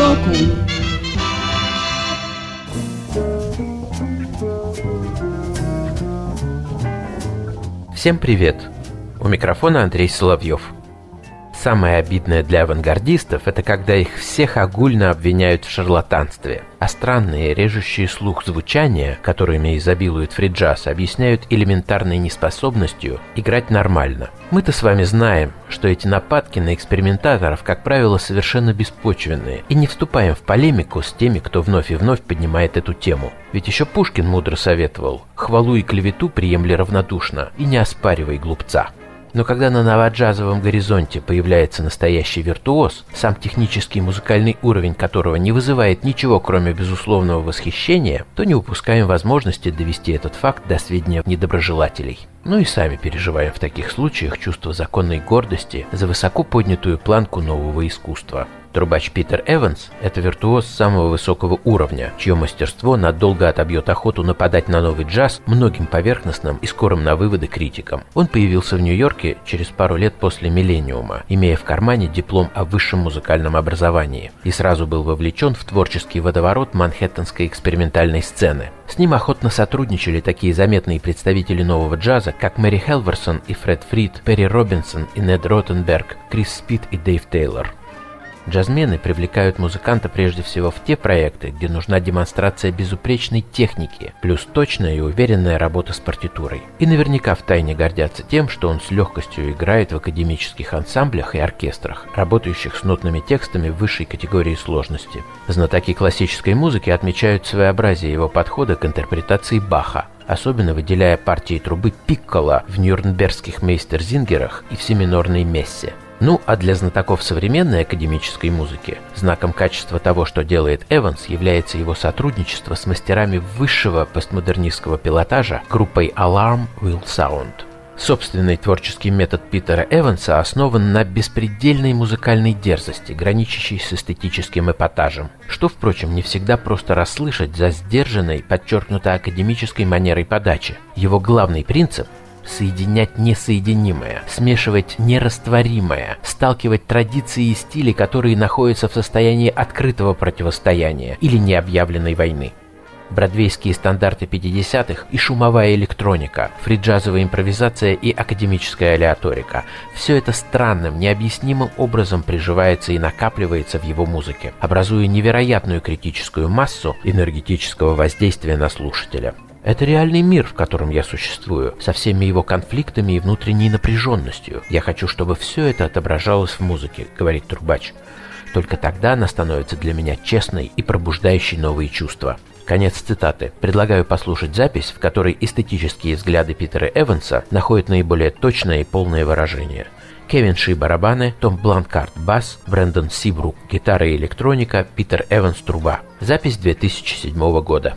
Сбоку. Всем привет! У микрофона Андрей Соловьев. Самое обидное для авангардистов – это когда их всех огульно обвиняют в шарлатанстве, а странные, режущие слух звучания, которыми изобилует фриджаз, объясняют элементарной неспособностью играть нормально. Мы-то с вами знаем, что эти нападки на экспериментаторов, как правило, совершенно беспочвенные, и не вступаем в полемику с теми, кто вновь и вновь поднимает эту тему. Ведь еще Пушкин мудро советовал «хвалу и клевету приемли равнодушно и не оспаривай глупца». Но когда на новоджазовом горизонте появляется настоящий виртуоз, сам технический и музыкальный уровень которого не вызывает ничего, кроме безусловного восхищения, то не упускаем возможности довести этот факт до сведения недоброжелателей. Ну и сами переживаем в таких случаях чувство законной гордости за высоко поднятую планку нового искусства. Трубач Питер Эванс – это виртуоз самого высокого уровня, чье мастерство надолго отобьет охоту нападать на новый джаз многим поверхностным и скорым на выводы критикам. Он появился в Нью-Йорке через пару лет после «Миллениума», имея в кармане диплом о высшем музыкальном образовании, и сразу был вовлечен в творческий водоворот манхэттенской экспериментальной сцены. С ним охотно сотрудничали такие заметные представители нового джаза, как Мэри Хелверсон и Фред Фрид, Перри Робинсон и Нед Ротенберг, Крис Спит и Дэйв Тейлор. Джазмены привлекают музыканта прежде всего в те проекты, где нужна демонстрация безупречной техники, плюс точная и уверенная работа с партитурой. И наверняка втайне гордятся тем, что он с легкостью играет в академических ансамблях и оркестрах, работающих с нотными текстами высшей категории сложности. Знатоки классической музыки отмечают своеобразие его подхода к интерпретации Баха, особенно выделяя партии трубы пиккола в нюрнбергских мейстерзингерах и в семинорной мессе. Ну, а для знатоков современной академической музыки знаком качества того, что делает Эванс, является его сотрудничество с мастерами высшего постмодернистского пилотажа группой Alarm Will Sound. Собственный творческий метод Питера Эванса основан на беспредельной музыкальной дерзости, граничащей с эстетическим эпатажем, что, впрочем, не всегда просто расслышать за сдержанной, подчеркнуто академической манерой подачи. Его главный принцип соединять несоединимое, смешивать нерастворимое, сталкивать традиции и стили, которые находятся в состоянии открытого противостояния или необъявленной войны. Бродвейские стандарты 50-х и шумовая электроника, фриджазовая импровизация и академическая алеаторика – все это странным, необъяснимым образом приживается и накапливается в его музыке, образуя невероятную критическую массу энергетического воздействия на слушателя. Это реальный мир, в котором я существую, со всеми его конфликтами и внутренней напряженностью. Я хочу, чтобы все это отображалось в музыке, говорит Турбач. Только тогда она становится для меня честной и пробуждающей новые чувства. Конец цитаты. Предлагаю послушать запись, в которой эстетические взгляды Питера Эванса находят наиболее точное и полное выражение. Кевин Ши барабаны, Том Бланкарт бас, Брэндон Сибрук гитара и электроника, Питер Эванс труба. Запись 2007 года.